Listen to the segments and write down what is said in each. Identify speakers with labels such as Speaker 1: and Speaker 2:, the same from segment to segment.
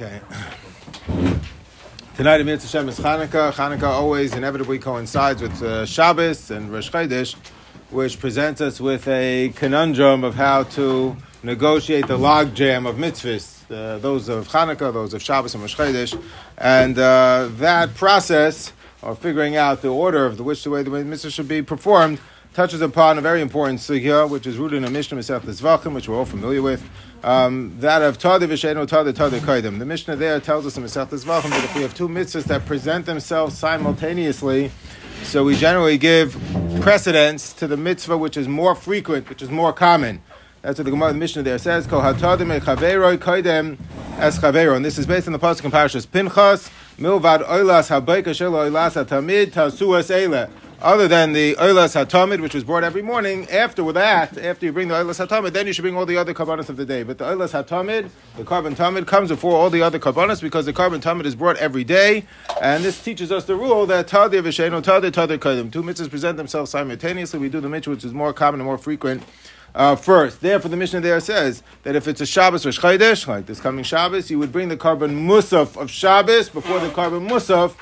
Speaker 1: Okay. Tonight, Amir Hashem is Hanukkah. Hanukkah always inevitably coincides with uh, Shabbos and Rosh Chodesh, which presents us with a conundrum of how to negotiate the logjam of mitzvahs, uh, those of Hanukkah, those of Shabbos and Rosh Chodesh. And uh, that process, or figuring out the order of the which the way the mitzvah should be performed, touches upon a very important sugya, which is rooted in a Mishnah Masechet Zvachim, which we're all familiar with. Um, that of Tada Vishenu Tada Tada Kaidim. The Mishnah there tells us in Masechet Zvachim that if we have two mitzvahs that present themselves simultaneously, so we generally give precedence to the mitzvah which is more frequent, which is more common. That's what the Gemara the Mishnah there says. Kol hatadim echaveroi kaidem es chavero. And this is based on the pasuk in Parashas Pinchas. Milvad oilas habayka shelo oilas hatamid tasu es eile other than the Oilas HaTamid, which was brought every morning, after that, after you bring the Oilas HaTamid, then you should bring all the other Karbanas of the day. But the Oilas HaTamid, the Carbon Tamid, comes before all the other Karbanas because the Carbon Tamid is brought every day. And this teaches us the rule that Tadir Visheno, Tadir, Tadir Kadim. Two mitzvahs present themselves simultaneously. We do the mitzvah which is more common and more frequent. Uh, first, therefore, the Mishnah there says that if it's a Shabbos or Chodesh, like this coming Shabbos, you would bring the carbon Musaf of Shabbos before the carbon Musaf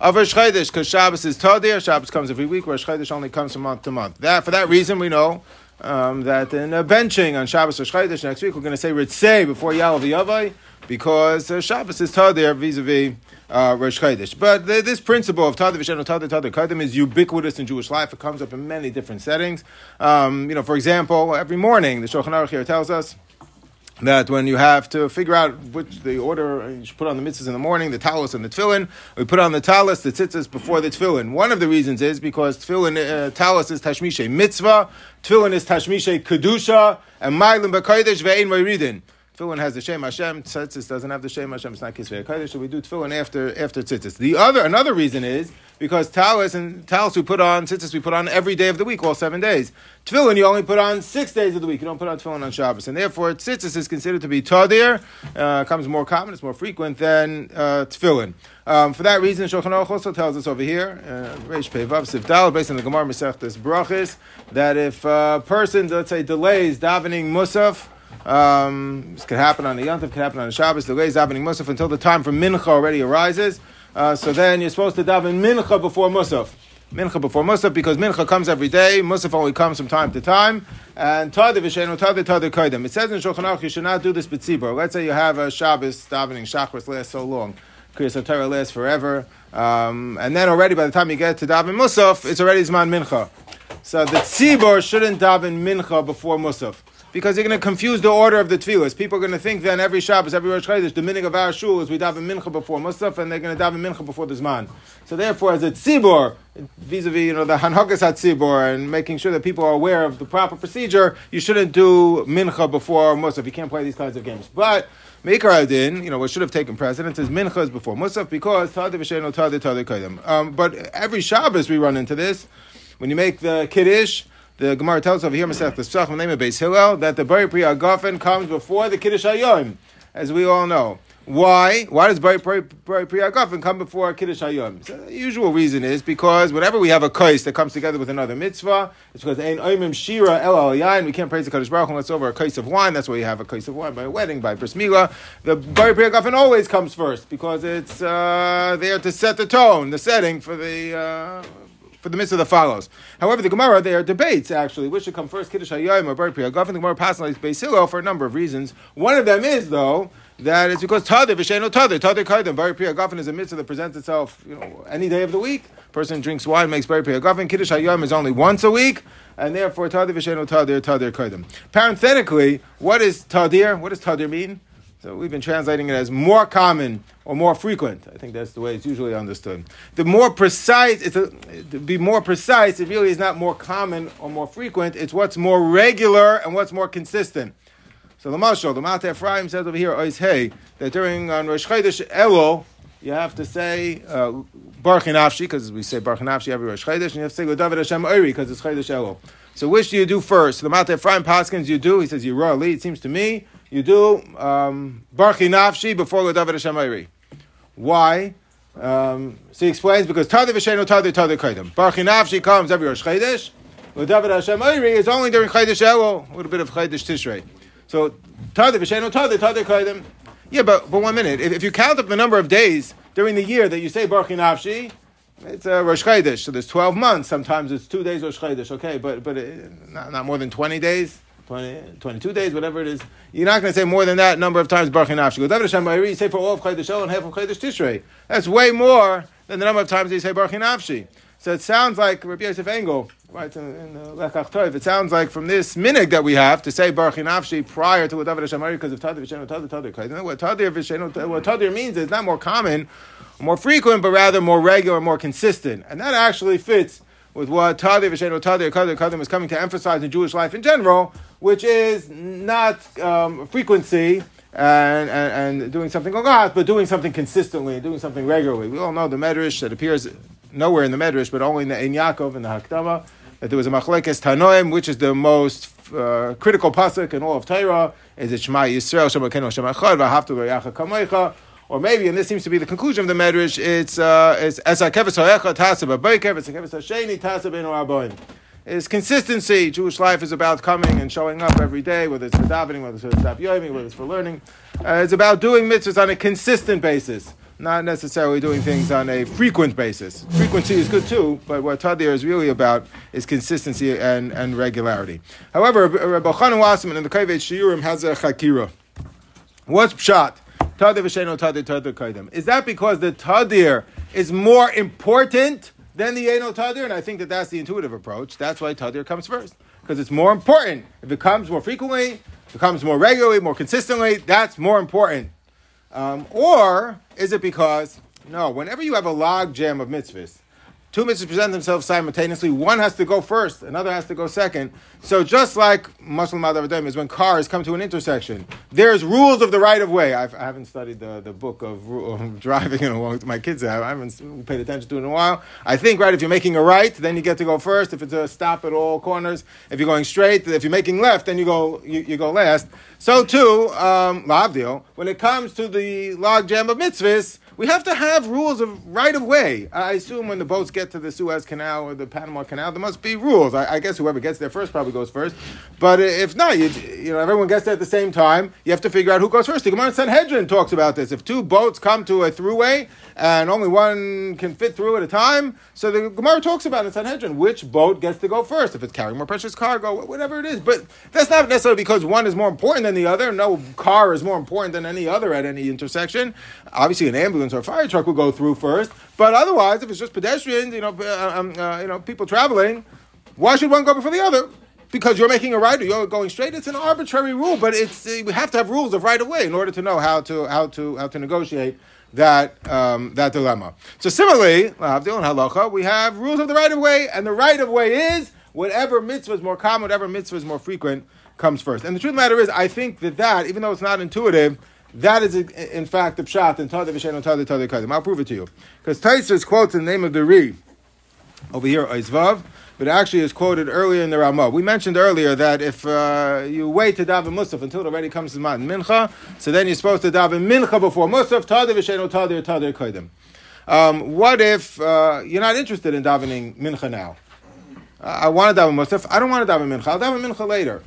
Speaker 1: of Rosh Chodesh, because Shabbos is Tadir, Shabbos comes every week, Rosh Chodesh only comes from month to month. That, for that reason, we know um, that in a benching on Shabbos Rosh Chodesh next week, we're going to say Ritzei before Yalav Yavai, because uh, Shabbos is Tadir vis-a-vis uh, Rosh Chodesh. But this principle of Tadir Vishenu Tadir Tadir Kadim is ubiquitous in Jewish life. It comes up in many different settings. Um, you know, for example, every morning, the Shulchan Aruch here tells us, that when you have to figure out which the order you should put on the mitzvahs in the morning, the talis and the tefillin, we put on the talis, the tzitzis before the tefillin. One of the reasons is because tefillin, uh, talis is tashmishe mitzvah, tefillin is tashmishe kedusha, and ma'ilin b'kodesh ve'ein moiridin. Tefillin has the Shem Hashem. Tzitzis doesn't have the Shem Hashem. It's not Kisvei Kodesh. So we do tefillin after after tzitzis. The other another reason is because talis and talis we put on tzitzis we put on every day of the week, all seven days. Tefillin you only put on six days of the week. You don't put on tefillin on Shabbos, and therefore tzitzis is considered to be tadir. Uh, comes more common. It's more frequent than uh, tefillin. Um, for that reason, Shulchan Aruch also tells us over here, uh, Reish Pevav Sifdal, based on the Gemara Masechtas Brachis, that if a person, let's say, delays davening Musaf. Um, this could happen on the Yontif, could happen on the Shabbos. Delays davening Musaf until the time for Mincha already arises. Uh, so then you're supposed to daven Mincha before Musaf. Mincha before Musaf because Mincha comes every day. Musaf only comes from time to time. And. It says in Shulchan Aruch you should not do this b'tzibur. Let's say you have a Shabbos davening Shachris lasts so long. Kriyas Torah lasts forever. Um, and then already by the time you get to daven Musaf, it's already Zman Mincha. So the tzibur shouldn't daven Mincha before Musaf because you're going to confuse the order of the tefillas. People are going to think then every Shabbos, every Rosh Chodesh, the meaning of our shul is we daven mincha before Musaf, and they're going to daven mincha before the Zman. So therefore, as a tzibor, vis-a-vis you know the hanhagas tzibor, and making sure that people are aware of the proper procedure, you shouldn't do mincha before Musaf. You can't play these kinds of games. But Meikar Adin, you know, what should have taken precedence is mincha is before Musaf because. Um, but every Shabbos we run into this. When you make the Kiddush, the Gemara tells over here, Masech the Pesach, name of Beis Hillel, that the Bari Pri Agafen comes before the Kiddush Hayom, as we all know. Why? Why does Bari Pri Agafen come before Kiddush Hayom? So the usual reason is because whenever we have a kais that comes together with another mitzvah, it's because Ein Oimim Shira El Yain, we can't praise the Kaddish Baruch unless over a kais of wine. That's why you have a kais of wine by a wedding, by bris milah. The Bari Pri Agafen always comes first because it's uh, there to set the tone, the setting for the. Uh, for the mitzvah that follows. However, the Gemara, there are debates actually, which should come first, Kiddush Hayom or Bar Priyagav, and the Gemara like Beis Hillel for a number of reasons. One of them is, though, that it's because Tadir, Visheno Tadir, Tadir Kaidim, Bar Priyagav is a mitzvah that presents itself you know, any day of the week. Person drinks wine, makes Bar Priyagav, Kiddush Hayom is only once a week, and therefore Tadir, Visheno Tadir, Tadir Kaidim. Parenthetically, what is Tadir? What does Tadir mean? So we've been translating it as more common or more frequent. I think that's the way it's usually understood. The more precise, it's a, to be more precise, it really is not more common or more frequent. It's what's more regular and what's more consistent. So the Mashal, the Mata Ephraim says over here, Ois Hey, that during on Rosh Chodesh Elul, you have to say uh, Baruch Nafshi, because we say Baruch Nafshi every Rosh Chodesh, and you have to say David Hashem Oiri, because it's Chodesh Elul. So which do you do first? The Mata Ephraim Paskins you do, he says, you Ali, it seems to me, you do um, Barchi Nafshi before David Hashem Oiri. Why? Um, so he explains because Tadi V'Shenu Tadi Tadi Kaidim. Barchi Nafshi comes every Rosh Chodesh. David Hashem Oiri is only during Chodesh Elul, a little bit of Chodesh Tishrei. So Tadi V'Shenu Tadi Tadi Kaidim. Yeah, but but one minute. If, if you count up the number of days during the year that you say Baruch Nafshi, it's a Rosh Chodesh. So there's 12 months. Sometimes it's two days Rosh Chodesh. Okay, but but it, not, not more than 20 days. 20, 22 days, whatever it is. You're not going to say more than that number of times Baruch Nafshi. You say for all of Chodesh El and half of Chodesh Tishrei. That's way more than the number of times you say Baruch Nafshi. So it sounds like Rabbi Yosef Engel right in, in uh, the Lekach Tov. It sounds like from this minig that we have to say Baruch Nafshi prior to David Hashem because of Tadir Vishenu Tadir Tadir. What Tadir Vishenu what Tadir means is not more common, more frequent, but rather more regular, more consistent, and that actually fits with what Tadir Vishenu Tadir Kadir Kadim is coming to emphasize in Jewish life in general, which is not um, frequency. And, and, and, doing something on but doing something consistently, doing something regularly. We all know the Medrash that appears nowhere in the Medrash, but only in the in Yaakov and the Hakdama, that there was a machlekes Tanoim, which is the most uh, critical pasuk in all of Torah. Is it Shema Yisrael Shema Kenu Shema Echad V'Haftu V'Yacha Kamecha? Or maybe, and this seems to be the conclusion of the Medrash, it's uh, it's Esa Keves Ha'echa Tasa B'Beikev, Esa Keves Ha'Sheni Tasa B'Enu Aboim. Is consistency. Jewish life is about coming and showing up every day, whether it's for davening, whether it's for daf whether it's for learning. Uh, it's about doing mitzvahs on a consistent basis not necessarily doing things on a frequent basis. Frequency is good too, but what Tadir is really about is consistency and, and regularity. However, Rabbi Chanan Wasserman in the Kovetz Shiurim has a chakira. What's pshat? Tadir v'sheno tadir tadir kaidem. Is that because the tadir is more important than the eno tadir? And I think that that's the intuitive approach. That's why tadir comes first because it's more important. If it comes more frequently, it comes more regularly, more consistently, that's more important. Um, or is it because, no, whenever you have a log jam of mitzvahs, two mitzvahs present themselves simultaneously. One has to go first, another has to go second. So just like Muslim Madhavadam is when cars come to an intersection, there's rules of the right of way. I've, I have not studied the, the book of, of driving in a long My kids have. I haven't paid attention to it in a while. I think, right, if you're making a right, then you get to go first. If it's a stop at all corners, if you're going straight, if you're making left, then you go, you, you go last. So too, um, when it comes to the log jam of mitzvahs, we have to have rules of right of way. I assume when the boats get to the Suez Canal or the Panama Canal, there must be rules. I, I guess whoever gets there first probably goes first. But if not, you, you know, everyone gets there at the same time. You have to figure out who goes first. The Gemara Sanhedrin talks about this. If two boats come to a throughway and only one can fit through at a time, so the Gemara talks about in Sanhedrin which boat gets to go first. If it's carrying more precious cargo, whatever it is. But that's not necessarily because one is more important than the other. No car is more important than any other at any intersection. Obviously, an ambulance ambulance or fire truck will go through first. But otherwise, if it's just pedestrians, you know, uh, um, uh, you know, people traveling, why should one go before the other? Because you're making a right or you're going straight. It's an arbitrary rule, but it's uh, we have to have rules of right of way in order to know how to how to how to negotiate that um, that dilemma. So similarly, halacha, we have rules of the right of way, and the right of way is whatever mitzvah is more common, whatever mitzvah is more frequent, comes first. And the truth of the matter is, I think that that, even though it's not intuitive, that is, in fact, the pshat in Tada V'Shen Tada Tada Kadim. I'll prove it to you. Because Taisers quotes the name of the Ri over here, Oizvav, but actually is quoted earlier in the Ramah. We mentioned earlier that if uh, you wait to daven Musaf until it already comes to Matan Mincha, so then you're supposed to daven Mincha before Musaf, Tada V'Shen Tada Tada Kadim. Um, what if uh, you're not interested in davening Mincha now? Uh, I want to daven Musaf. I don't want to daven Mincha. I'll daven Mincha later.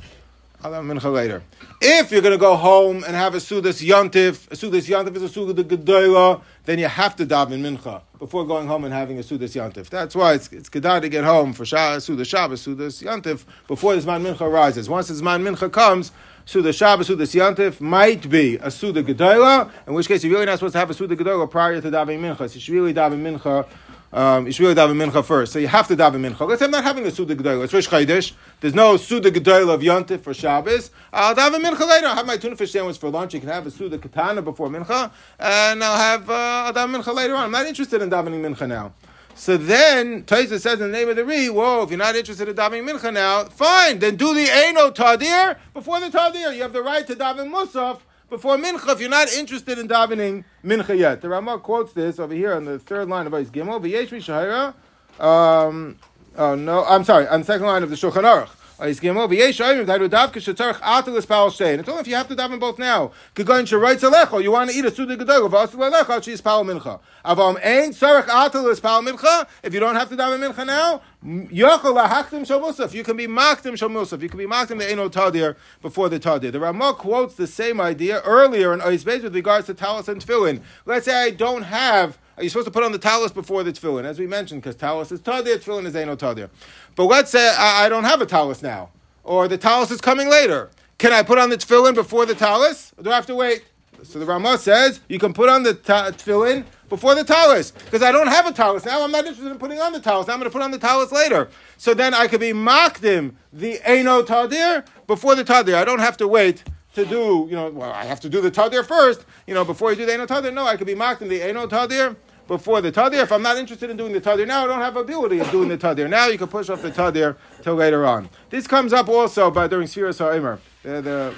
Speaker 1: Later. If you're going to go home and have a Sudas Yantif, a Sudas Yantif is a Suda Gedoyla, then you have to daven Mincha before going home and having a Sudas Yantif. That's why it's, it's Kedar to get home for Sudas Shabbos, Sudas Yantif, before the Zman Mincha rises. Once the Zman Mincha comes, Suda Shabbos, Suda Yantif might be a Suda Gedoyla, in which case you're really not supposed to have a Suda Gedoyla prior to davening Mincha. So you should really daven Mincha um, you should really daven mincha first. So you have to daven mincha. Let's say I'm not having a suda gedola. It's Rosh Chodesh. There's no suda gedola of yontif for Shabbos. I'll daven mincha later. I'll have my tuna fish sandwich for lunch. You can have a suda katana before mincha, and I'll have uh, I'll daven mincha later on. I'm not interested in davening mincha now. So then Taisa says in the name of the Ri, whoa, if you're not interested in davening mincha now, fine, then do the Eino Tadir before the Tadir. You have the right to daven Musaf before mincha if you're not interested in davening mincha yet. The Ramah quotes this over here on the third line of Ice Gimel. Um, oh no, I'm sorry. On the second line of the Shulchan Aruch. It's only if you have to daven both now. You want to eat a suda gedol, mincha. Avam ein tzarech atal mincha. If you don't have to daven mincha now, yochel lahachtim shal. You can be maktim shal. You can be maktim the eno tadir before the tadir. The Ramah quotes the same idea earlier in Ois with regards to talis and tefillin. Let's say I don't have are you supposed to put on the talus before the tefillin, as we mentioned, because talus is tadir, tefillin is eno tadir. But let's say I, I, don't have a talus now, or the talus is coming later. Can I put on the tefillin before the talus, or do I have to wait? So the Ramah says you can put on the ta- tefillin before the talus, because I don't have a talus now. I'm not interested in putting on the talus. I'm going to put on the talus later. So then I could be makdim the eno tadir before the tadir. I don't have to wait to do, you know, well, I have to do the tadir first, you know, before you do the eno tadir. No, I could be mocked in the eno tadir before the tadir. If I'm not interested in doing the tadir now, I don't have ability of doing the tadir. Now you can push off the tadir till later on. This comes up also by during Sfiras HaOmer. The, the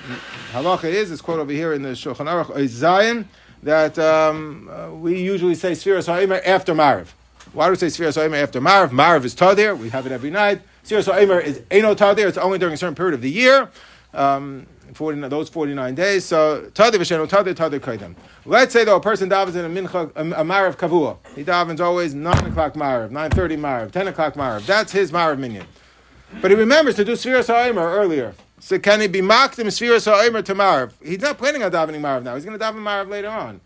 Speaker 1: halacha is, it's quote over here in the Shulchan Aruch, Zion, that um, uh, we usually say Sfiras HaOmer after Mariv. Why do we say Sfiras HaOmer after Mariv? Mariv is tadir. We have it every night. Sfiras HaOmer is Eno tadir. It's only during a certain period of the year. Um, 40, those 49 days. So, Tadi V'Shenu, Tadi, Tadi Kaidem. Let's say, though, a person davens in a mincha, a, a Marav Kavua. He davens always 9 o'clock Marav, 9.30 Marav, 10 o'clock Marav. That's his Marav minion. But he remembers to do Sfiras HaOmer earlier. So can he be mocked in Sfiras HaOmer to Marav? He's not planning on davening Marav now. He's going to daven Marav later on.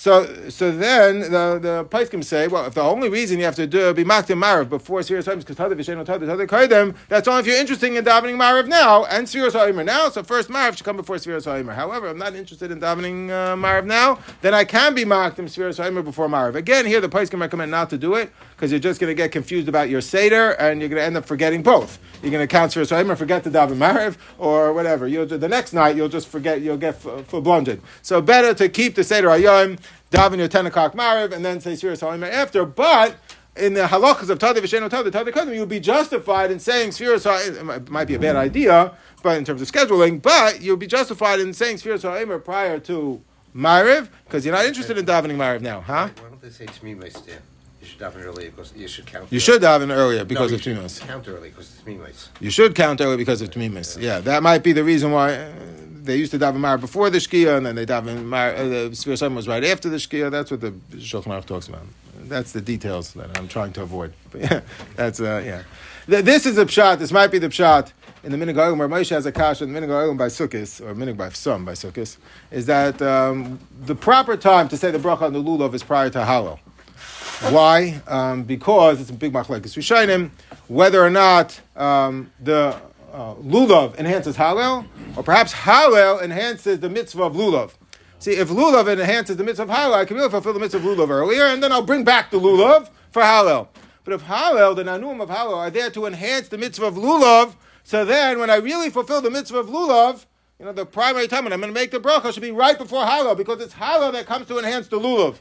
Speaker 1: So, so then the the Paiskim say, well, if the only reason you have to do be makdim marav before Ha'im is because Tada V'Shein Tada Tada Kaidem, that's only if you're interested in davening marav now and Sfiras Ha'im now. So first marav should come before Sfiras Ha'im. However, I'm not interested in davening uh, marav now. Then I can be makdim Sfiras Ha'im before marav. Again, here the Paiskim recommend not to do it because you're just going to get confused about your seder and you're going to end up forgetting both. You're going to count Ha'im and forget to daven marav or whatever. You'll, the next night you'll just forget. You'll get full blunted. So better to keep the seder Hayom daven your 10 o'clock Mariv, and then say Sfiras Ha'omer after. But in the halachas of Tadi V'Sheno Tadi, Tadi Kodim, you would be justified in saying Sfiras Ha'omer, it might be a bad idea, but in terms of scheduling, but you'll be justified in saying Sfiras Ha'omer prior to Mariv, because you're not interested in davening Mariv now, huh?
Speaker 2: Why don't they say me, my? You should daven earlier because you should count.
Speaker 1: You should daven earlier because
Speaker 2: no,
Speaker 1: of Tmimus.
Speaker 2: Count early because it's Tmimus.
Speaker 1: You should count early because of Tmimus. Yeah. yeah, that might be the reason why. Uh, they used to daven Mar before the Shkia, and then they daven Mar. Uh, the Sfir was right after the Shkia. That's what the Shulchan Aruch talks about. That's the details that I'm trying to avoid. But yeah, that's uh, yeah. This is a pshat. This might be the pshat in the Minig where Moshe has a kash in the Minig by Sukkis or Minig by Some by Sukkis is that um, the proper time to say the bracha on the lulav is prior to Hallel. Why? Um, because it's a big machlekes Rishayim whether or not um, the uh, lulav enhances Hallel, or perhaps Hallel enhances the mitzvah of lulav. See, if lulav enhances the mitzvah of Hallel, I can really fulfill the mitzvah of lulav earlier, and then I'll bring back the lulav for Hallel. But if Hallel, the nanuim of Hallel, are there to enhance the mitzvah of lulav, so then when I really fulfill the mitzvah of lulav, you know, the primary time when I'm going to make the bracha should be right before Hallel, because it's Hallel that comes to enhance the lulav.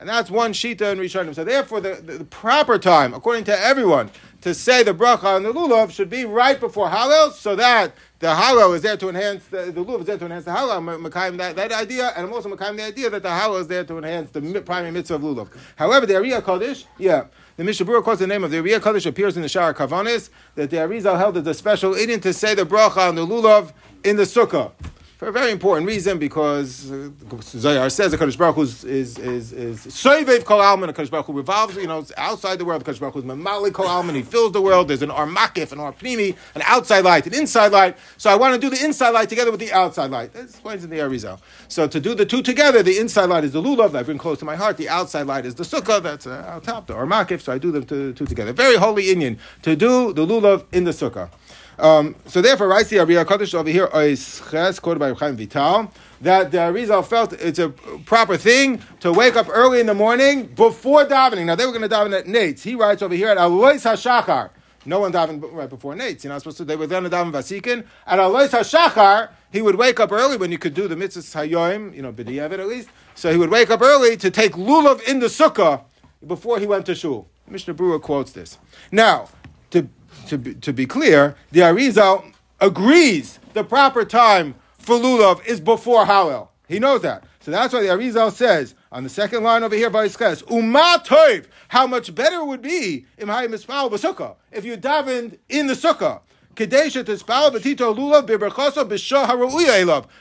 Speaker 1: And that's one shita in Rishonim. So therefore, the, the, the, proper time, according to everyone, to say the bracha on the lulav should be right before Hallel, so that the Hallel is there to enhance the, the lulav is there to enhance the Hallel. I'm that, that idea, and I'm also makayim the idea that the Hallel is there to enhance the primary mitzvah of lulav. However, the Ari HaKadosh, yeah. The Mishnah Berurah quotes the name of the Ari HaKadosh appears in the Shaar HaKavanos that the Arizal held as a special idiom to say the bracha on the lulav in the sukkah for a very important reason because uh, Zohar says the Kaddish Baruch Hu is is is, is Kol Alman. The Kaddish Baruch Hu revolves, you know, outside the world. The Kaddish Baruch Hu is Mamali Kol Alman. He fills the world. There's an Armakif, an Arpnimi, an outside light, an inside light. So I want to do the inside light together with the outside light. That explains in the Arizal. So to do the two together, the inside light is the lulav that I bring close to my heart. The outside light is the sukkah that's uh, out top, the Armakif. So I do them two, two together. Very holy Indian to do the lulav in the sukkah. Um, so therefore, right see Ari HaKadosh over here is ches quoted by Chaim Vital that the Arizal felt it's a proper thing to wake up early in the morning before davening. Now they were going to daven at Nates. He writes over here at Alois Hashachar. No one davened right before Nates. You're not supposed to. They were going to daven Vasikin at Alois Hashachar. He would wake up early when you could do the mitzvahs hayoim, you know, b'diavad at least. So he would wake up early to take lulav in the sukkah before he went to shul. Mishnah Berurah quotes this. Now, to to be, to be clear, the Arizal agrees the proper time for lulav is before Hallel. He knows that. So that's why the Arizal says on the second line over here by Uma how much better it would be if you davened in the sukkah.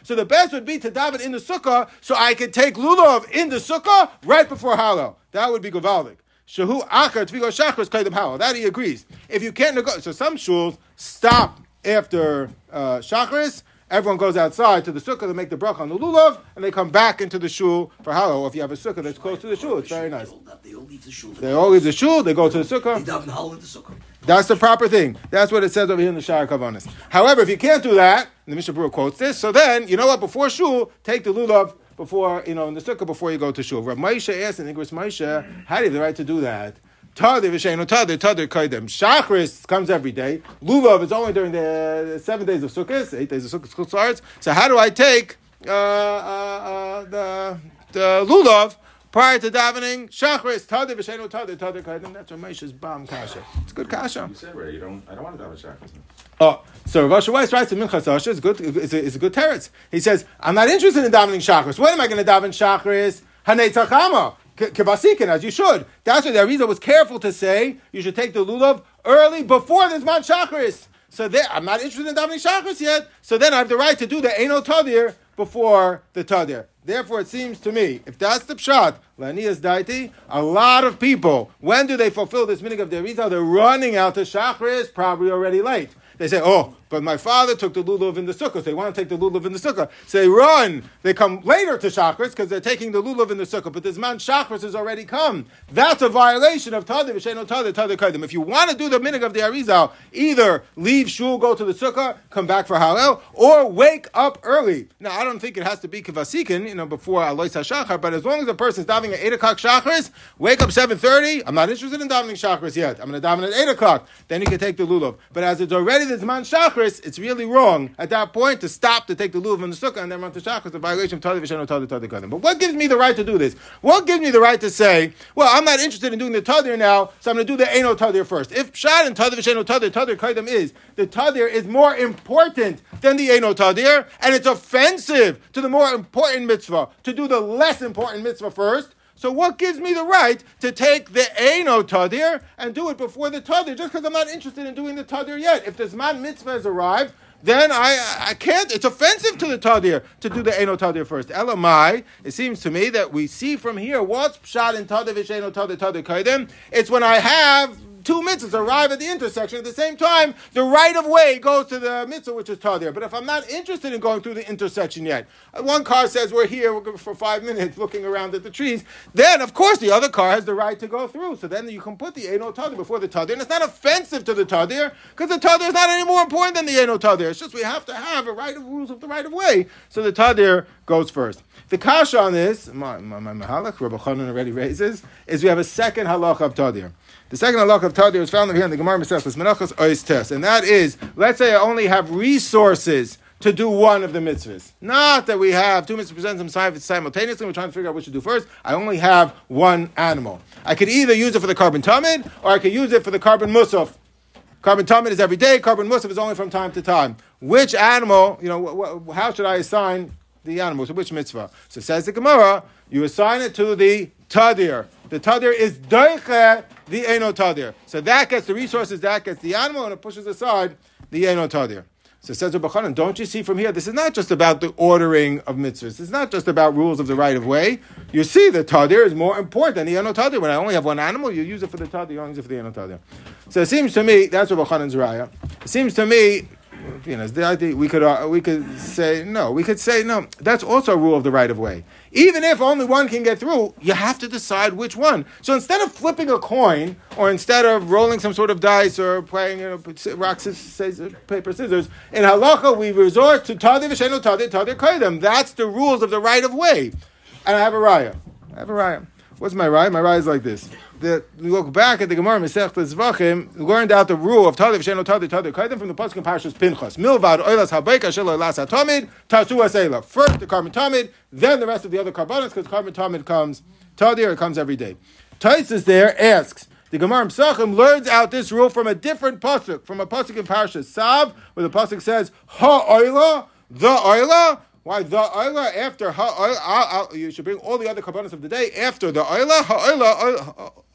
Speaker 1: So the best would be to daven in the sukkah so I could take Lulav in the sukkah right before Hallel. That would be Gavaldik. Shahu Achar Tvigo Shachris Kaidim. That he agrees. If you can't negotiate, so some shuls stop after uh, Shachris everyone goes outside to the sukkah to make the bracha on the lulav, and they come back into the shul for hallow. If you have a sukkah that's close to the shul, it's very nice.
Speaker 3: They all leave the shul.
Speaker 1: They all leave the shul. They go to the sukkah.
Speaker 3: They daven halal in the sukkah.
Speaker 1: That's the proper thing. That's what it says over here in the Shaar HaKavanos. However, if you can't do that, the Mishnah Berurah quotes this. So then, you know what? Before shul, take the lulav before you know in the sukkah before you go to shul. Rav Moshe asked in Igros Moshe, how do you have the right to do that? Tadir v'sheinu tadir tadir kaidem. Shachris comes every day. Lulav is only during the seven days of Sukkot, eight days of Sukkot starts. So how do I take uh, uh, uh, the the lulav? Prior to davening, shachris tadir v'sheinu tadir tadir kaidem. That's what Moshe's bomb kasha. It's good kasha.
Speaker 4: You said right. You don't. I don't want to daven shachris.
Speaker 1: Oh, so Asher Weiss writes to Minchas Asher. It's good. It's a, it's a good teretz. He says, "I'm not interested in davening shachris. When am I going to daven shachris? Hanei tzachama." Kivasikin, as you should. That's why the Arizal was careful to say you should take the lulav early before this man shachris. So there, I'm not interested in davening shachris yet. So then I have the right to do the eno tadir before the tadir. Therefore, it seems to me, if that's the pshat, lanias daiti, a lot of people, when do they fulfill this meaning of the Arizal? They're running out to shachris, probably already late. They say, oh, but my father took the lulav in the sukkah. So they want to take the lulav in the sukkah. So they run. They come later to chakras because they're taking the lulav in the sukkah. But this man chakras has already come. That's a violation of tadir. If you want to do the minig of the arizal, either leave shul, go to the sukkah, come back for halal, or wake up early. Now I don't think it has to be kivasikin, you know, before alois hashachar. But as long as the person's davening at eight o'clock chakras, wake up seven thirty. I'm not interested in davening chakras yet. I'm going to daven at eight o'clock. Then you can take the lulav. But as it's already this man chakras, it's really wrong at that point to stop to take the lulav in the sukkah and then run to chakras, the violation of tadir v'sheno tadir tadir kadim. But what gives me the right to do this? What gives me the right to say, well, I'm not interested in doing the tadir now, so I'm going to do the eno tadir first. If pshat and tadir v'sheno tadir tadir kadim is the tadir is more important than the eno tadir, and it's offensive to the more important mitzvah to do the less important mitzvah first. So what gives me the right to take the Eino Tadir and do it before the Tadir, just because I'm not interested in doing the Tadir yet? If the Zman Mitzvah has arrived, then I, I can't, it's offensive to the Tadir to do the Eino Tadir first. Elamai, it seems to me that we see from here what's Pshat in Tadir V'Sheino Tadir Tadir Kaidem. It's when I have two mitzvahs arrive at the intersection at the same time, the right of way goes to the mitzvah, which is tadir. But if I'm not interested in going through the intersection yet, uh, one car says we're here for five minutes looking around at the trees, then of course the other car has the right to go through. So then you can put the eno tadir before the tadir, and it's not offensive to the tadir because the tadir is not any more important than the eno tadir. It's just we have to have a right of rules of the right of way. So the tadir goes first. The kasha on this, my, my, my Rabbi Chanan already raises, is we have a second halach of tadir. The second halach of Tadir is found here in the Gemara Masechtas Menachos Ois Tes, and that is, let's say I only have resources to do one of the mitzvahs. Not that we have two mitzvahs present simultaneously, we're trying to figure out which to do first. I only have one animal. I could either use it for the carbon tamid, or I could use it for the carbon musaf. Carbon tamid is every day, carbon musaf is only from time to time. Which animal, you know, wh- wh- how should I assign the animal to which mitzvah? So says the Gemara, you assign it to the tadir. The tadir is doiche the eno tadir. So that gets the resources, that gets the animal, and it pushes aside the eno tadir. So says Rabbi Chanan, don't you see from here, this is not just about the ordering of mitzvahs. It's not just about rules of the right of way. You see, the tadir is more important than the eno tadir. When I only have one animal, you use it for the tadir, you use it for the eno tadir. So it seems to me, that's Rabbi Chanan's raya. It seems to me, know, the idea we could uh, we could say no. We could say no. That's also a rule of the right of way. Even if only one can get through, you have to decide which one. So instead of flipping a coin, or instead of rolling some sort of dice or playing you know, rock scissors, paper scissors, in halacha we resort to tadir v'shenu tadir tadir kaidem. That's the rules of the right of way. And I have a raya. I have a raya. What's my raya? My raya is like this that we look back at the Gemara Masech Zvachim, learned out the rule of Tadiv Sheno Tadiv Tadiv Kaidim from the Pasuk in Parshas Pinchas. Milvad Oilas Habeika Shelo Elas Hatamid Tasu Asela. First the carbon tamid, then the rest of the other carbonates, because carbon tamid comes Tadir, it comes every day. Taisus there asks. The Gemara Pesachim learns out this rule from a different pasuk, from a pasuk in Parshas Sav, where the pasuk says Ha Oila, the Oila, Why the oila after ha You should bring all the other kabbanas of the day after the oila. Ha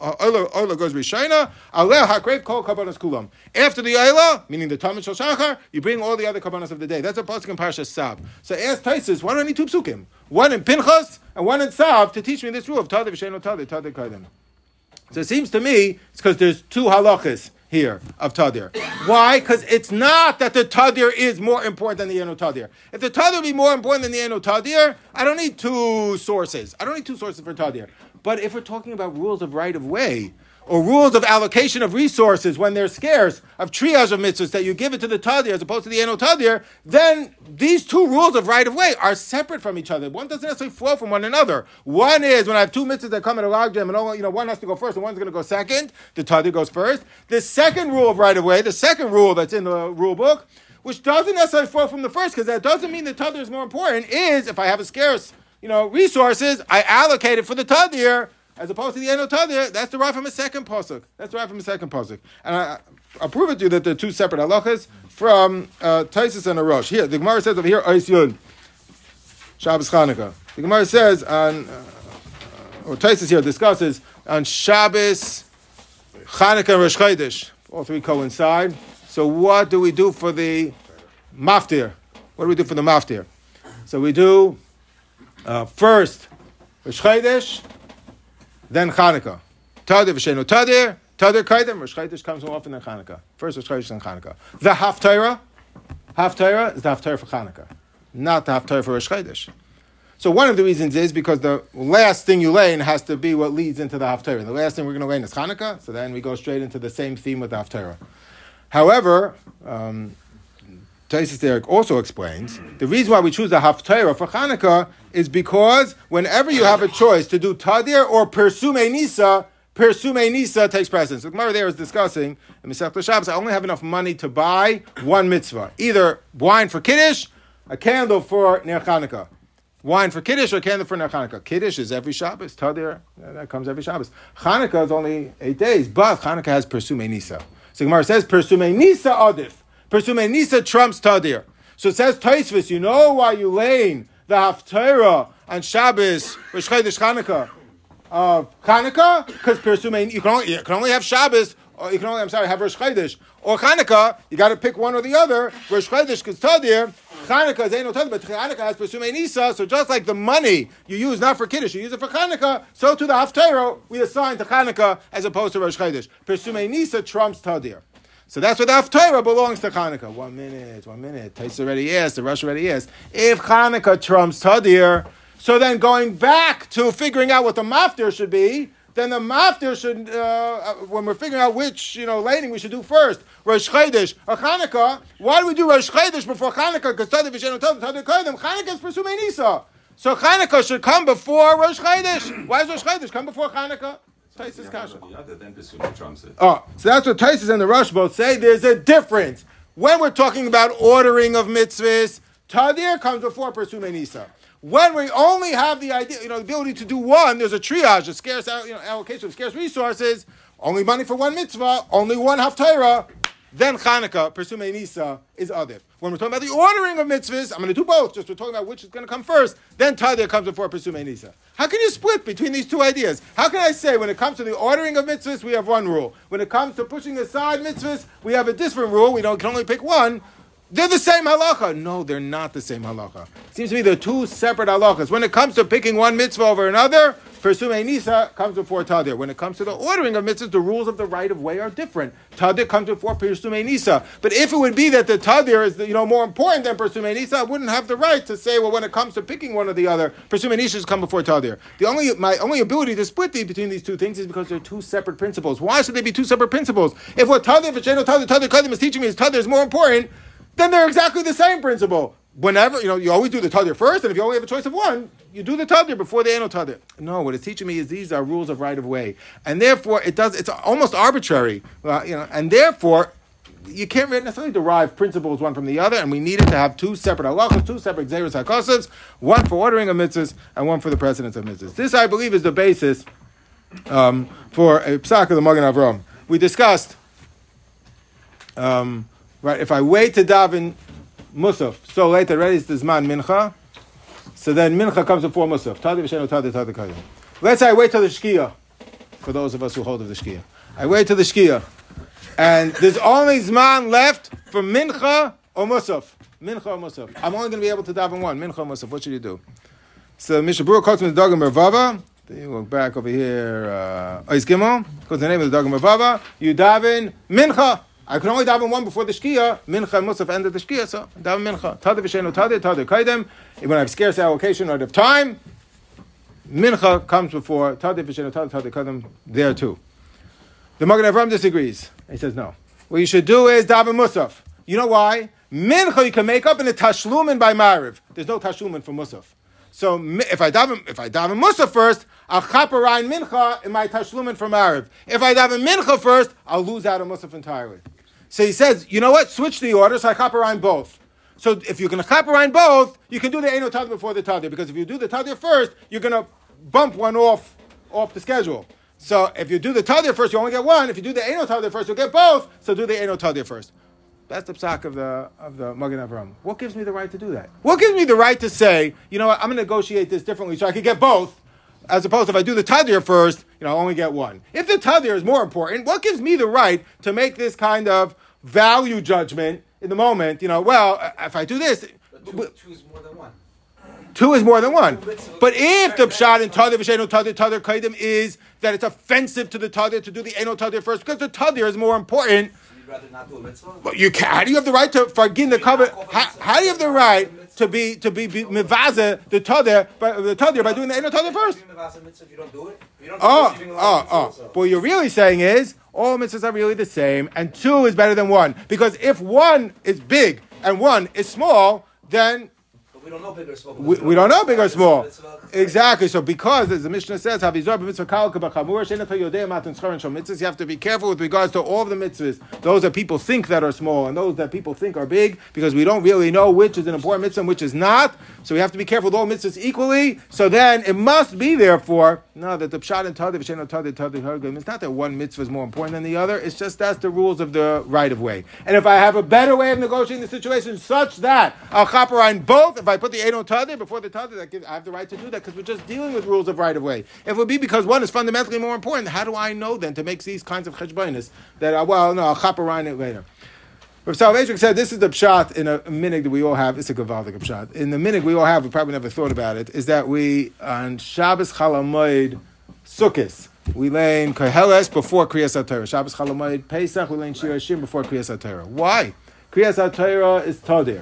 Speaker 1: oila oila goes rishayna. Aleh hakrev kol kabbanas kulam. After the oila, meaning the tamid shel shachar, you bring all the other kabbanas of the day. That's a pasuk in Parsha Sab. So ask Taisus, why do I need two psukim? One in Pinchas and one in Sab to teach me this rule of tadir v'sheino tadir tadir kaidim. So it seems to me it's because there's two halachas here of Tadir. Why? Because it's not that the Tadir is more important than the Eno Tadir. If the Tadir be more important than the Eno Tadir, I don't need two sources. I don't need two sources for Tadir. But if we're talking about rules of right of way, or rules of allocation of resources when they're scarce, of triage of mitzvahs that you give it to the tadir as opposed to the eno tadir, then these two rules of right of way are separate from each other. One doesn't necessarily flow from one another. One is when I have two mitzvahs that come in a logjam and all, you know one has to go first and one's going to go second. The tadir goes first. The second rule of right of way, the second rule that's in the rule book, which doesn't necessarily flow from the first because that doesn't mean the tadir is more important. Is if I have a scarce you know resources, I allocate it for the tadir as opposed to the Eno Tadir, that's derived from a second posuk. That's derived from a second posuk. And I, will prove it to you that they're two separate halachas from uh, Taisus and Arosh. Here, the Gemara says over here, Ois Yud, Shabbos Chanukah. The Gemara says on, uh, or Taisus here discusses on Shabbos, Chanukah, and Rosh Chodesh. All three coincide. So what do we do for the maftir? What do we do for the maftir? So we do uh, first Rosh Chodesh, then Chanukah. Tadir v'shenu Tadir, Tadir Kaidim, Rosh Chodesh comes more often than Chanukah. First Rosh Chodesh, then Chanukah. The Haftarah, Haftarah is the Haftarah for Chanukah, not the Haftarah for Rosh Chodesh. So one of the reasons is because the last thing you lay in has to be what leads into the Haftarah. The last thing we're going to lay in is Chanukah, so then we go straight into the same theme with the Haftarah. However, um, Taisus Derek also explains the reason why we choose the Haftarah for Chanukah is because whenever you have a choice to do Tadir or Persume Nisa, Persume Nisa takes precedence. The Gemara there is discussing in Masech Shabbos, I only have enough money to buy one mitzvah, either wine for Kiddush, a candle for Ner Chanukah. Wine for Kiddush or candle for Ner Chanukah. Kiddush is every Shabbos. Tadir, that comes every Shabbos. Chanukah is only eight days, but Chanukah has Persume Nisa. So Gemara says, Persume Nisa Adif. Persume Nisa trumps Tadir. So it says Taisvis, you know why you lane the Haftarah on Shabbos, Rosh Chodesh Chanukah, of Chanukah, because Persume, you can only, you can only have Shabbos, or you can only, I'm sorry, have Rosh Chodesh, or Chanukah, you got to pick one or the other. Rosh Chodesh because Tadir, Chanukah is Eino Tadir, but Chanukah has Persume Nisa, so just like the money you use not for Kiddush, you use it for Chanukah, so to the Haftarah, we assign to Chanukah as opposed to Rosh Chodesh. Persume Nisa trumps Tadir. So that's what the Haftarah belongs to Hanukkah. One minute, one minute. Tais already asked, the Rush already asked. If Hanukkah trumps Tadir, so then going back to figuring out what the Maftir should be, then the Maftir should, uh, uh, when we're figuring out which, you know, lighting we should do first, Rosh Chodesh or Hanukkah, why do we do Rosh Chodesh before Hanukkah? Because Tadir Vishenu Tadir, Tadir Kodim, Hanukkah is pursuing Nisa. So Hanukkah should come before Rosh Chodesh. Why does Rosh Chodesh come before Hanukkah? Taisus Kasha. Oh, so that's what Taisus and the Rush both say. There's a difference. When we're talking about ordering of mitzvahs, Tadir comes before Persume Nisa. When we only have the idea, you know, the ability to do one, there's a triage, a scarce you know, allocation of scarce resources, only money for one mitzvah, only one haftarah, then Chanukah, Persume Nisa, is Adif. When we're talking about the ordering of mitzvahs, I'm going to do both, just we're talking about which is going to come first, then Tadir comes before Persume Nisa. How can you split between these two ideas? How can I say when it comes to the ordering of mitzvahs, we have one rule? When it comes to pushing aside mitzvahs, we have a different rule, we don't, can only pick one. They're the same halacha. No, they're not the same halacha. It seems to me they're two separate halachas. When it comes to picking one mitzvah over another, Persume Nisa comes before Tadir. When it comes to the ordering of mitzvahs, the rules of the right of way are different. Tadir comes before Persume Nisa. But if it would be that the Tadir is you know more important than Persume Nisa, I wouldn't have the right to say, well, when it comes to picking one or the other, Persume Nisa should come before Tadir. The only my only ability to split the, between these two things is because they're two separate principles. Why should they be two separate principles? If what Tadir, Vacheno Tadir, Tadir Kadim is teaching me is Tadir is more important, then they're exactly the same principle. Whenever, you know, you always do the Tadir first, and if you only have a choice of one, you do the tadir before the eno tadir. No, what it's teaching me is these are rules of right of way, and therefore it does. It's almost arbitrary, uh, you know, and therefore you can't necessarily derive principles one from the other, and we needed to have two separate halachos, two separate xeris hakosas, one for ordering of mitzvahs and one for the precedence of mitzvahs. This, I believe, is the basis um, for a psak of the Magen Avram. We discussed, um, right? If I wait to daven musaf so late already, it's the zman mincha So then mincha comes before musaf. Let's say I wait till the shkia. For those of us who hold of the shkia, I wait till the shkia, and there's only zman left for mincha or musaf. Mincha or musaf. I'm only going to be able to daven one. Mincha or musaf. What should you do? So Berurah quotes from the Dagul Mervavah. You look back over here. Uh, Ois. Quotes the name of the Dagul Mervavah. You daven mincha. I can only daven one before the shkia. Mincha and musaf ended the shkia. So daven mincha. Tada v'shenu tada tada kaidem. When I have scarce allocation or of time, mincha comes before tada v'shenu tada tada kaidem. There too. The Magen Avram disagrees. He says no. What you should do is daven musaf. You know why? Mincha you can make up in the tashlumin by mariv. There's no tashlumin for musaf. So if I daven if I daven musaf first, I'll chaperine mincha in my tashlumin from mariv. If I daven mincha first, I'll lose out on musaf entirely. So he says, you know what? Switch the order so I chaperine both. So if you're going to chaperine both, you can do the eno tadir before the tadir because if you do the tadir first, you're going to bump one off off the schedule. So if you do the tadir first, you only get one. If you do the eno tadir first, you'll get both. So do the eno tadir first. That's the psak of the of the Magen Avram. What gives me the right to do that? What gives me the right to say, you know what, I'm going to negotiate this differently so I can get both, as opposed to if I do the tadir first, you know, I only get one. If the tadir is more important, what gives me the right to make this kind of value judgment in the moment? You know, well, uh, if I do this,
Speaker 2: two, two is more than one.
Speaker 1: Two is more than one. But if the pshat in tadir v'sheno tadir tadir kaidim is that it's offensive to the tadir to do the eno tadir first because the tadir is more important.
Speaker 2: You'd rather not do a mitzvah?
Speaker 1: But you can, how do you have the right to forgive the covenant? How, how do you have the right to be to be, be mivaza the tadir by the tadir by doing the eno tadir first?
Speaker 2: If you don't do it, if you don't do
Speaker 1: Oh,
Speaker 2: it, you're even allowed
Speaker 1: oh, oh. But what you're really saying is all mitzvahs are really the same, and two is better than one. Because if one is big and one is small, then
Speaker 2: we don't know big or small.
Speaker 1: we, we don't know big or small. Exactly. So because as the Mishnah says, "Havizor b'mitzvah kal k'bachamur she'ena yodei matan schar and you have to be careful with regards to all of the mitzvahs. Those that people think that are small and those that people think are big, because we don't really know which is an important mitzvah and which is not. So we have to be careful with all mitzvahs equally. So then it must be therefore no that the pshat and tadiv she'ena tadiv tadiv hargim. It's not that one mitzvah is more important than the other. It's just that's the rules of the right of way. And if I have a better way of negotiating the situation such that I'll chaperine both, if I put the eight on Tadir before the Tadir, that gives, I have the right to do that because we're just dealing with rules of right of way. If it would be because one is fundamentally more important, how do I know then to make these kinds of cheshbonis that, uh, well, no, I'll chaperine it later. Rav Soloveitchik said this is the pshat in a minig that we all have. It's a gavaldik pshat. In the minig we all have, we probably never thought about it, is that we, on Shabbos Chalamoid Sukkot, we lay in Koheles before Kriyas HaTorah. Shabbos Chalamoid Pesach, we lay in Shir Hashim before Kriyas HaTorah. Why? Kriyas HaTorah is Tadir.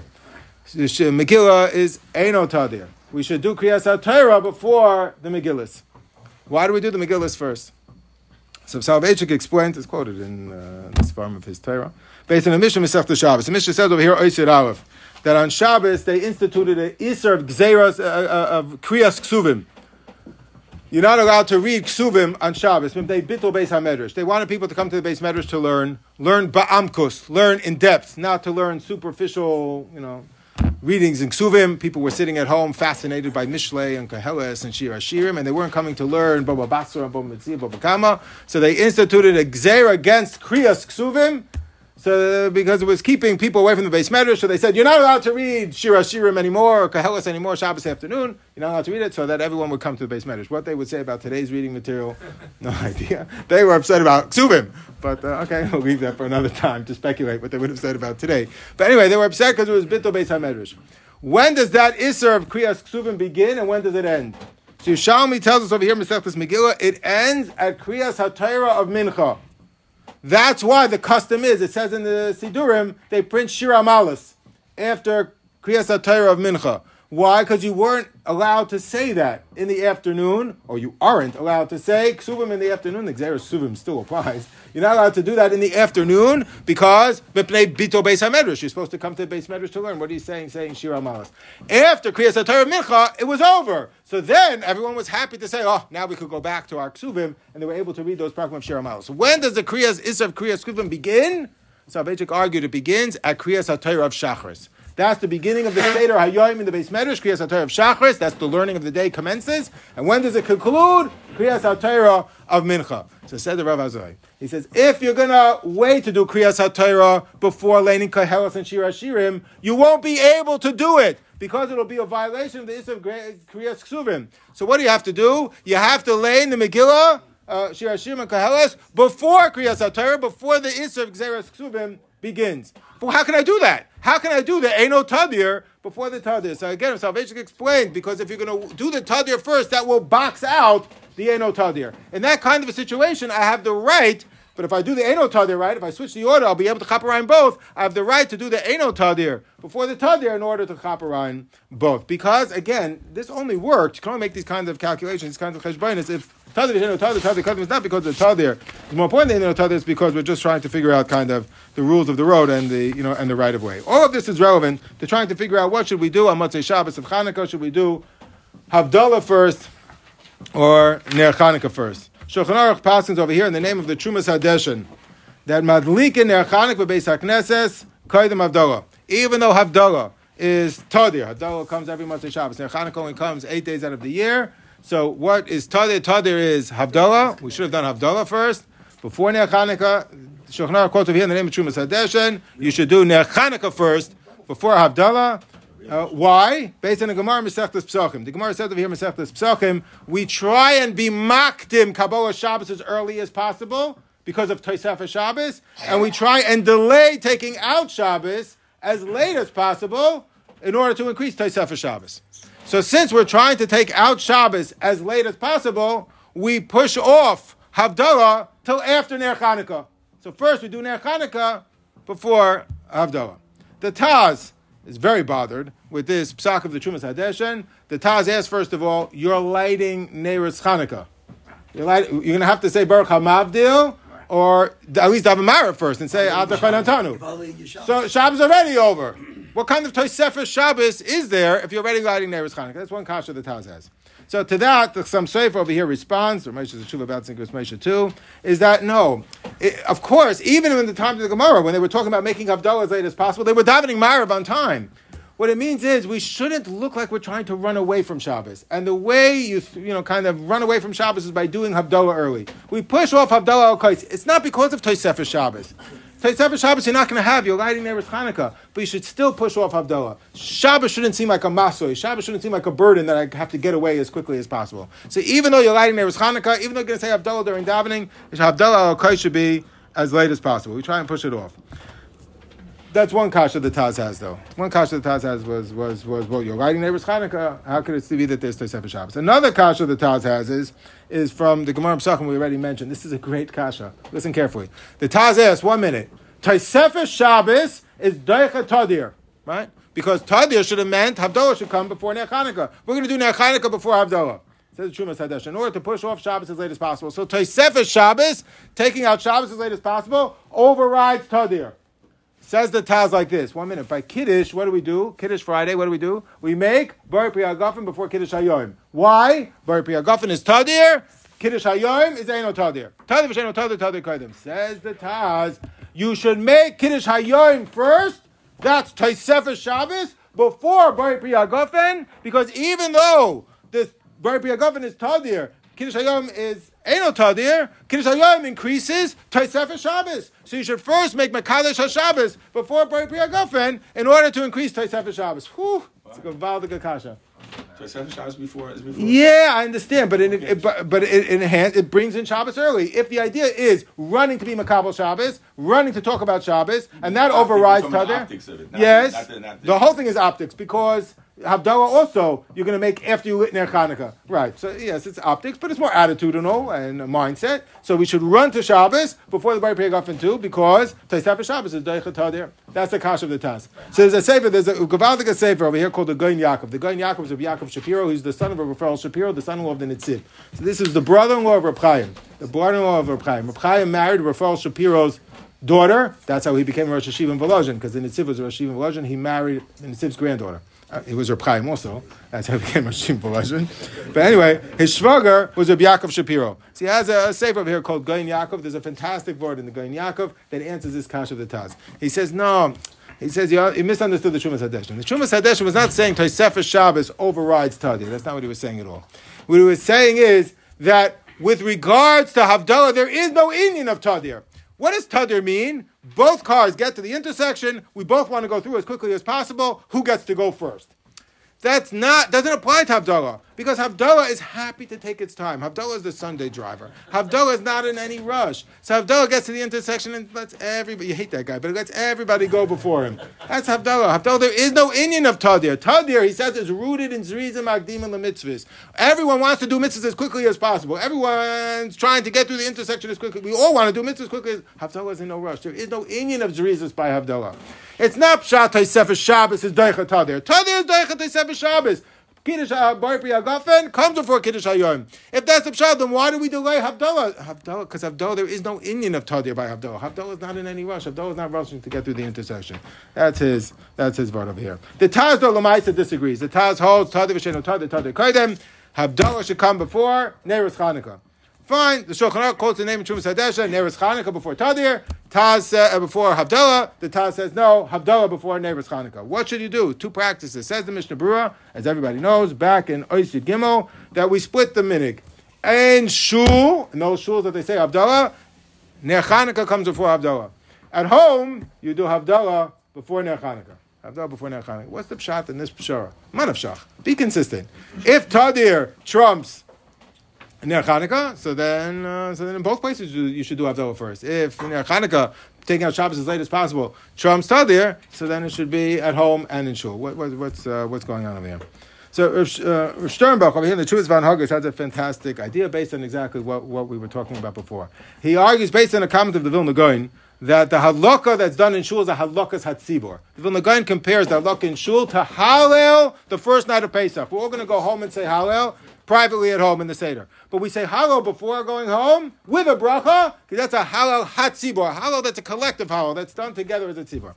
Speaker 1: Megillah is Eino Tadir. We should do Kriyas HaTorah before the Megillas. Why do we do the Megillas first? So Soloveitchik explained, it's quoted in uh, this form of his Torah, based on the Mishnah Masech Shabbos. The Mishnah says over here, Oisir Aleph, that on Shabbos they instituted an Isser of Gzeras, uh, uh, of Kriyas Ksuvim. You're not allowed to read Ksuvim on Shabbos. They. They wanted people to come to the Beis Medrash to learn, learn Ba'amkus, learn in depth, not to learn superficial, you know, readings in Ksuvim. People were sitting at home fascinated by Mishlei and Koheles and Shir Hashirim, and they weren't coming to learn Baba Basra and Baba Metzia, Baba Kama. So they instituted a Gzera against Kriyas Ksuvim, so because it was keeping people away from the base medrash, so they said you're not allowed to read Shira Shirim anymore or Koheles anymore Shabbos afternoon. You're not allowed to read it, so that everyone would come to the base medrash. What they would say about today's reading material, no idea. They were upset about Ksuvim, but uh, okay, we'll leave that for another time to speculate what they would have said about today. But anyway, they were upset because it was Bitto Beis Hamedrash. When does that Isser of Kriyas Ksuvim begin and when does it end? So Yerushalmi tells us over here, Masechtas Megillah, it ends at Kriyas HaTorah of Mincha. That's why the custom is, it says in the Sidurim, they print Shira Malas after Kriyas HaTorah of Mincha. Why? Because you weren't allowed to say that in the afternoon, or you aren't allowed to say Ksuvim in the afternoon. The Xeris Suvim still applies. You're not allowed to do that in the afternoon because Mipnei Bito Beis HaMedrash. You're supposed to come to the Beis Medrash to learn. What are you saying? Saying Shira Malas. After Kriyas HaTorah Mincha, it was over. So then everyone was happy to say, oh, now we could go back to our Ksuvim, and they were able to read those Prakim of Shira Malas. When does the Kriyas Isra of Kriyas Ksuvim begin? Soloveitchik argued it begins at Kriyas HaTorah of Shachris. That's the beginning of the Seder Hayoim in the base Medrash, Kriyas HaTorah of Shachris. That's the learning of the day commences. And when does it conclude? Kriyas HaTorah of Mincha. So said the Rav Azoi. He says, if you're going to wait to do Kriyas HaTorah before Leinin Koheles and Shir Hashirim, you won't be able to do it because it'll be a violation of the Issa of Kriyas Ksuvim. So what do you have to do? You have to lay in the Megillah, uh, Shirashim and Koheles, before Kriyas HaTorah, before the Issa of Gzeres Ksuvim begins. How can I do that? How can I do the Eno Tadir before the Tadir? So again, Salvation explained, because if you're going to do the Tadir first, that will box out the Eno Tadir. In that kind of a situation, I have the right but if I do the Eno Tadir right, if I switch the order, I'll be able to chaperine both. I have the right to do the Eno Tadir before the Tadir in order to chaperine both. Because, again, this only works. You can only make these kinds of calculations, these kinds of cheshbonis, if Tadir is Eno Tadir, Tadir Kadim is not because of the Tadir. The more important than Eno Tadir is because we're just trying to figure out kind of the rules of the road and the, you know, and the right of way. All of this is relevant to trying to figure out what should we do on Motzei Shabbos of Chanukah. Should we do Havdalah first or Ner Chanukah first? Shulchan Aruch passes over here in the name of the Trumas Hadeshin that Madlikin Nerchanik Bebeis HaKnesses Kaidim Havdalah. Even though Havdalah is Tadir, Havdalah comes every month of Shabbos. Nerchanik only comes eight days out of the year. So what is Tadir? Tadir is Havdalah. We should have done Havdalah first. Before Ner Chanukah, Shulchan Aruch quotes over here in the name of Trumas Hadeshin, you should do Ner first before Havdalah. Uh, why? Based on the Gemara Masechtas Psachim. The Gemara says over here Masechtas Psachim, we try and be makdim Kabbalah Shabbos as early as possible because of Tosefah Shabbos, and we try and delay taking out Shabbos as late as possible in order to increase Tosefah Shabbos. So since we're trying to take out Shabbos as late as possible, we push off Havdalah till after Ner Chanukah. So first we do Ner Chanukah before Havdalah. The Taz is very bothered with this psak of the Trumas Hadeshen. The Taz asks, first of all, you're lighting Neiris Chanukah. You're, light, you're going to have to say Baruch HaMavdil, or at least have a Mara first and say Ad Antanu. So Shabbos already over. What kind of Tosefah Shabbos is there if you're already lighting Neiris Chanukah? That's one kasha the Taz has. So to that, the Sam Sefer over here responds, or Moshe Tshuva about Sinkers Moshe too, is that no, it, of course, even in the time of the Gemara, when they were talking about making Havdalah as late as possible, they were davening Marav on time. What it means is we shouldn't look like we're trying to run away from Shabbos. And the way you, you know, kind of run away from Shabbos is by doing Havdalah early. We push off Havdalah al It's not because of Tosefah Shabbos. Tosefah Shabbos you're not going to have. You're lighting there with Hanukkah, but you should still push off Havdalah. Shabbos shouldn't seem like a masoy. Shabbos shouldn't seem like a burden that I have to get away as quickly as possible. So even though you're lighting there with Hanukkah, even though you're going to say Havdalah during davening, Havdalah al should be as late as possible. We try and push it off. That's one kasha the Taz has, though. One kasha the Taz has was was was well, you're lighting Neiros Hanukkah. How could it be that there's Tosefah Shabbos? Another kasha the Taz has is is from the Gemara Pesachim we already mentioned. This is a great kasha. Listen carefully. The Taz asks one minute. Tosefah Shabbos is Deicha Tadir, right? Because Tadir should have meant Havdalah should come before Ner We're going to do Ner before Havdalah. Says the Trumas Hadesh. In order to push off Shabbos as late as possible. So Tosefah Shabbos, taking out Shabbos as late as possible, overrides Tadir. Says the Taz like this. One minute. By Kiddush, what do we do? Kiddush Friday, what do we do? We make Bar Priyagafin before Kiddush Hayom. Why? Bar Priyagafin is Tadir. Kiddush Hayom is Eino Tadir. Tadir V'Sheino Tadir Tadir Kaidim. Says the Taz, you should make Kiddush Hayom first. That's Taisefah Shabbos before Bar Priyagafin, because even though this Bar Priyagafin is Tadir, Kiddush Hayom is Eno Tadir. Kiddush Hayom increases Tosefah Shabbos. So you should first make Mekadesh HaShabbos before Bari Priya in order to increase Tosefah Shabbos. Whew, it's a good Valdiga Kasha.
Speaker 4: Shabbos before is before.
Speaker 1: Yeah, I understand, but it, it, but, but it, it, it brings in Shabbos early. If the idea is running to be Makabel Shabbos, running to talk about Shabbos, and that overrides Tadir. Yes, not the, not the, the whole thing is optics because Havdalah also you're going to make after you lit Ner Chanukah. Right. So yes, it's optics, but it's more attitudinal and a mindset. So we should run to Shabbos before the Bar Pegafin too, because Taisaf Shabbos is Deicha Tadir. That's the kash of the Taz. So there's a sefer, there's a Gavaldic sefer over here called the Goin Yaakov. The Goin Yaakov is of Yaakov Shapiro, who's the son of Rafael Shapiro, the son-in-law of the Nitziv. So this is the brother-in-law of Reb Chaim, the brother-in-law of Reb Chaim. Reb Chaim married Rafael Shapiro's daughter. That's how he became Rosh Yeshiva in Volozhin, because the Nitziv was Rosh Yeshiva in Volozhin. He married the Nitziv's granddaughter. Uh, he was Reb Chaim also. That's how he became Rashim Volozhin. But anyway, his shvager was Reb Yaakov Shapiro. So he has a, a sefer over here called Goin Yaakov. There's a fantastic word in the Goin Yaakov that answers this kash of the Taz. He says, no, he says he misunderstood the Trumas Hadeshin. The Trumas Hadeshin was not saying Tosefah Shabbos overrides Tadir. That's not what he was saying at all. What he was saying is that with regards to Havdalah, there is no inyan of Tadir. What does Tadir mean? Both cars get to the intersection. We both want to go through as quickly as possible. Who gets to go first? That's not doesn't apply to Havdalah because Havdalah is happy to take its time. Havdalah is the Sunday driver. Havdalah is not in any rush. So Havdalah gets to the intersection and lets everybody. You hate that guy, but it lets everybody go before him. That's Havdalah. Havdalah. There is no inyan of Tadir. Tadir, he says, is rooted in Zrizim Magdim and the mitzvahs. Everyone wants to do mitzvahs as quickly as possible. Everyone's trying to get through the intersection as quickly. We all want to do mitzvahs as quickly as Havdalah is in no rush. There is no inyan of Zrizim by Havdalah. It's not Pshat Sefer Shabbos is Deicha Tadir. Tadir is Deicha Sefer Shabbos. Kiddush Bar Agafen comes before Kiddush Hayom. If that's the pshat, then why do we delay Havdalah? Havdalah, because Havdalah, there is no inyan of Tadir by Havdalah. Havdalah is not in any rush. Havdalah is not rushing to get through the intersection. That's his. That's his word over here. The Taz though disagrees. The Taz holds Tadir v'sheno Tadir Tadir Kaidem. Havdalah should come before Neiros Chanukah. Fine. The Shulchan Aruch quotes the name of Trumas Hadesha, Neres Chanukah before Tadir, Taz uh, before Havdalah. The Taz says no, Havdalah before Neres Chanukah. What should you do? Two practices. Says the Mishnah Berurah, as everybody knows, back in Oisid Gimel, that we split the minig. And shul, in those shuls that they say Havdalah, Ner Chanukah comes before Havdalah. At home, you do Havdalah before Ner Chanukah. Havdalah before Ner Chanukah. What's the pshat in this pshara? Manavshach. Be consistent. If Tadir trumps Ner Chanukah, so then, uh, so then in both places you, you should do Havdalah first. If Ner Chanukah, taking out Shabbos as late as possible, trumps Tadir, so then it should be at home and in shul. What, what, what's, uh, what's going on over here? So uh, Sternbuch over here in the Teshuvos V'Hanhagos has a fantastic idea based on exactly what, what we were talking about before. He argues based on a comment of the Vilna Gaon that the hadlakah that's done in shul is a hadlakah's hatzibor. The Vilna Gaon compares the hadlakah in shul to Hallel the first night of Pesach. We're all going to go home and say Hallel privately at home in the Seder. But we say Hallel before going home with a bracha, because that's a Hallel hatzibor. Hallel that's a collective Hallel that's done together as a tzibor.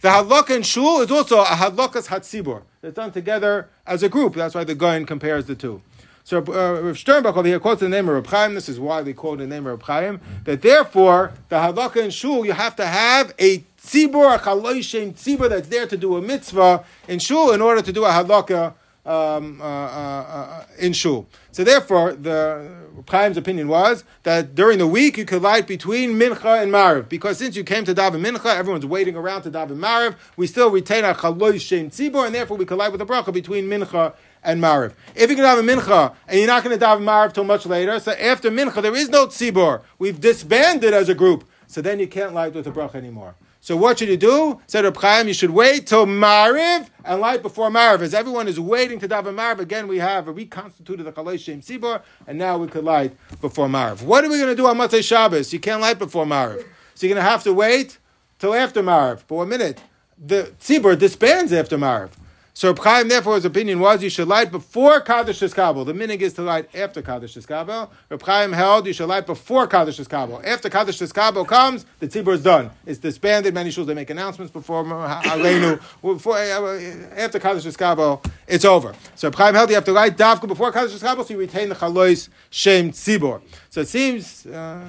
Speaker 1: The hadlakah in shul is also a hadlakah's hatzibor. It's done together as a group. That's why the Gaon compares the two. So uh, Sternbuch over here quotes the name of Reb Chaim. This is widely quoted in the name of Reb Chaim. That therefore the hadlakah in shul you have to have a tzibur, a chaloishem tzibur that's there to do a mitzvah in shul in order to do a hadlakah um, uh, uh, uh, in shul. So therefore, the Chaim's opinion was that during the week you could light between mincha and mariv, because since you came to daven mincha, everyone's waiting around to daven mariv. We still retain our chaloy shem tzibor, and therefore we could light with a bracha between mincha and mariv. If you can daven mincha and you're not going to daven mariv till much later, so after mincha there is no tzibor. We've disbanded as a group, so then you can't light with a bracha anymore. So what should you do? Said Reb Chaim, you should wait till Mariv and light before Mariv. As everyone is waiting to daven Mariv, again we have reconstituted the Chalei Shem Sibor, and now we could light before Mariv. What are we going to do on Motzei Shabbos? You can't light before Mariv. So you're going to have to wait till after Mariv. But one minute, the Tzibor disbands after Mariv. So Reb Chaim, therefore, his opinion was you should light before Kaddish Kabel. The minig is to light after Kaddish Kabel. Reb Chaim held you should light before Kaddish Kabel. After Kaddish Kabel comes, the tzibur is done. It's disbanded. Many shuls they make announcements before Aleinu. Before uh, after Kaddish Kabel, it's over. So Reb Chaim held you have to light Davka before Kaddish Kabel, so you retain the Chalois Shem Tzibur. So it seems uh,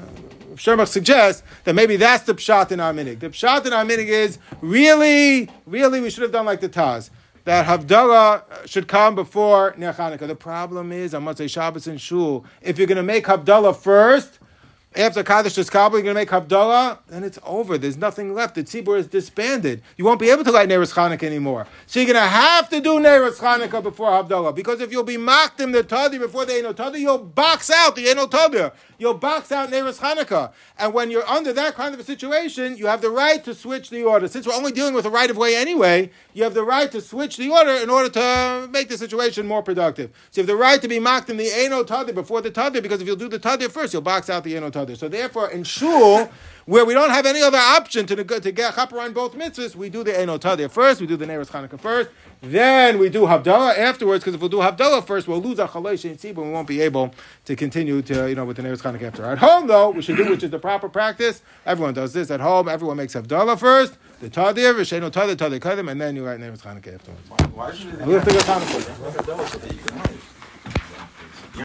Speaker 1: Sternbuch suggests that maybe that's the pshat in our minig. The pshat in our minig is really, really we should have done like the Taz that Havdalah should come before Ner. The problem is, on Motzei Shabbos and Shul, if you're going to make Havdalah first, after Kaddish Kabul, you're going to make Havdalah, then it's over. There's nothing left. The tzibur is disbanded. You won't be able to light Neres Chanukah anymore. So you're going to have to do Neres Chanukah before Havdalah. Because if you'll be mocked in the Tadi before the Eno Tadi, you'll box out the Eno Tadi. You'll box out Neres Chanukah. And when you're under that kind of a situation, you have the right to switch the order. Since we're only dealing with the right of way anyway, you have the right to switch the order in order to make the situation more productive. So you have the right to be mocked in the Eno Tadi before the Tadi, because if you'll do the Tadi first, you'll box out the Eno Tadi. So therefore, in shul, where we don't have any other option to, to get chaper on both mitzvahs, we do the Eno Tadir first, we do the Neres Chanukah first, then we do Havdalah afterwards, because if we do Havdalah first, we'll lose our Chalesh and Tzibah, we won't be able to continue to, you know, with the Neres Chanukah after. At home, though, we should do which is the proper practice. Everyone does this at home, everyone makes Havdalah first, the Tadir, Visheno Tadir, Tadir Kadim, and then you write Neres Chanukah afterwards.
Speaker 4: Why should it?